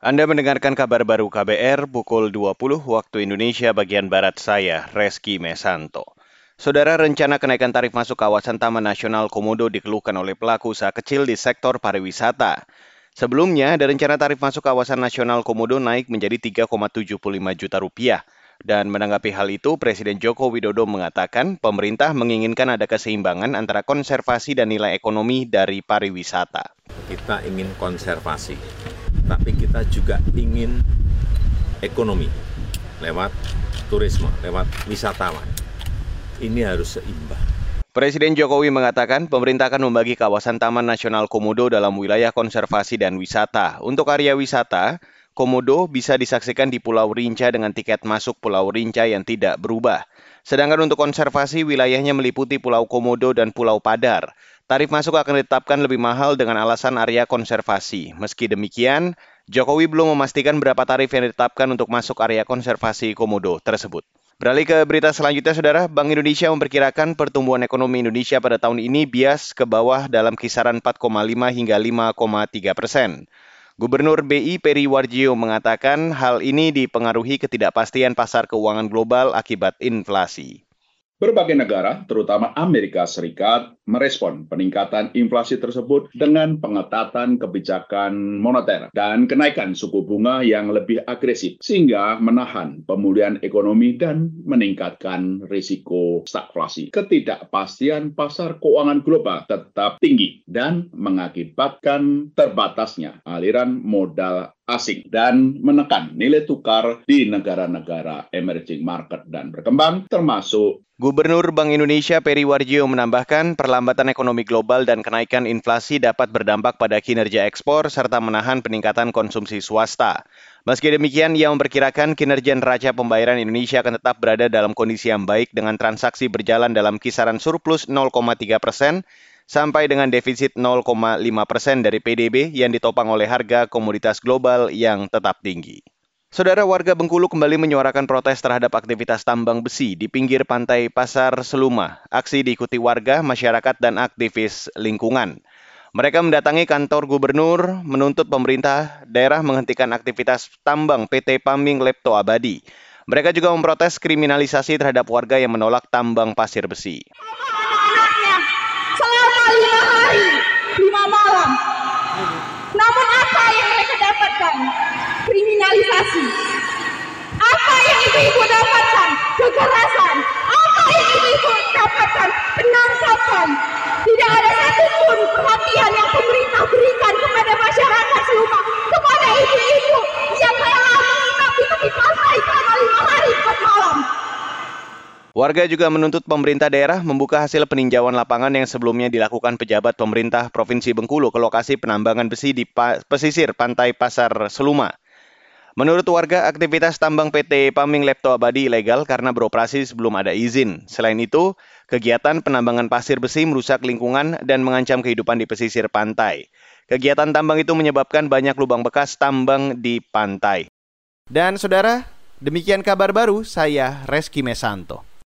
Anda mendengarkan kabar baru KBR pukul 20 waktu Indonesia bagian Barat saya, Reski Mesanto. Saudara rencana kenaikan tarif masuk kawasan Taman Nasional Komodo dikeluhkan oleh pelaku usaha kecil di sektor pariwisata. Sebelumnya, ada rencana tarif masuk kawasan nasional Komodo naik menjadi 3,75 juta rupiah. Dan menanggapi hal itu, Presiden Joko Widodo mengatakan pemerintah menginginkan ada keseimbangan antara konservasi dan nilai ekonomi dari pariwisata. Kita ingin konservasi, tapi kita juga ingin ekonomi lewat turisme, lewat wisatawan. Ini harus seimbang. Presiden Jokowi mengatakan pemerintah akan membagi kawasan Taman Nasional Komodo dalam wilayah konservasi dan wisata. Untuk area wisata, Komodo bisa disaksikan di Pulau Rinca dengan tiket masuk Pulau Rinca yang tidak berubah. Sedangkan untuk konservasi, wilayahnya meliputi Pulau Komodo dan Pulau Padar. Tarif masuk akan ditetapkan lebih mahal dengan alasan area konservasi. Meski demikian, Jokowi belum memastikan berapa tarif yang ditetapkan untuk masuk area konservasi Komodo tersebut. Beralih ke berita selanjutnya, Saudara. Bank Indonesia memperkirakan pertumbuhan ekonomi Indonesia pada tahun ini bias ke bawah dalam kisaran 4,5 hingga 5,3 persen. Gubernur BI Peri Warjio mengatakan hal ini dipengaruhi ketidakpastian pasar keuangan global akibat inflasi. Berbagai negara, terutama Amerika Serikat, merespon peningkatan inflasi tersebut dengan pengetatan kebijakan moneter dan kenaikan suku bunga yang lebih agresif, sehingga menahan pemulihan ekonomi dan meningkatkan risiko stagflasi. Ketidakpastian pasar keuangan global tetap tinggi dan mengakibatkan terbatasnya aliran modal asing dan menekan nilai tukar di negara-negara emerging market dan berkembang termasuk Gubernur Bank Indonesia Peri Warjio menambahkan perlambatan ekonomi global dan kenaikan inflasi dapat berdampak pada kinerja ekspor serta menahan peningkatan konsumsi swasta. Meski demikian, ia memperkirakan kinerja neraca pembayaran Indonesia akan tetap berada dalam kondisi yang baik dengan transaksi berjalan dalam kisaran surplus 0,3 persen sampai dengan defisit 0,5 persen dari PDB yang ditopang oleh harga komoditas global yang tetap tinggi. Saudara warga Bengkulu kembali menyuarakan protes terhadap aktivitas tambang besi di pinggir pantai Pasar Seluma. Aksi diikuti warga, masyarakat, dan aktivis lingkungan. Mereka mendatangi kantor gubernur menuntut pemerintah daerah menghentikan aktivitas tambang PT Paming Lepto Abadi. Mereka juga memprotes kriminalisasi terhadap warga yang menolak tambang pasir besi. selama lima hari, lima malam. Namun apa yang mereka dapatkan? Kriminalisasi. Apa yang ibu-ibu dapatkan? Kekerasan. Apa yang ibu-ibu dapatkan? Penangkapan. Tidak ada satupun perhatian yang pemerintah berikan kepada masyarakat Seluma, kepada ibu-ibu yang rela menginap di selama lima hari empat malam. Warga juga menuntut pemerintah daerah membuka hasil peninjauan lapangan yang sebelumnya dilakukan pejabat pemerintah Provinsi Bengkulu ke lokasi penambangan besi di pesisir pantai Pasar Seluma. Menurut warga, aktivitas tambang PT Paming Lepto Abadi ilegal karena beroperasi sebelum ada izin. Selain itu, kegiatan penambangan pasir besi merusak lingkungan dan mengancam kehidupan di pesisir pantai. Kegiatan tambang itu menyebabkan banyak lubang bekas tambang di pantai. Dan saudara, demikian kabar baru saya Reski Mesanto.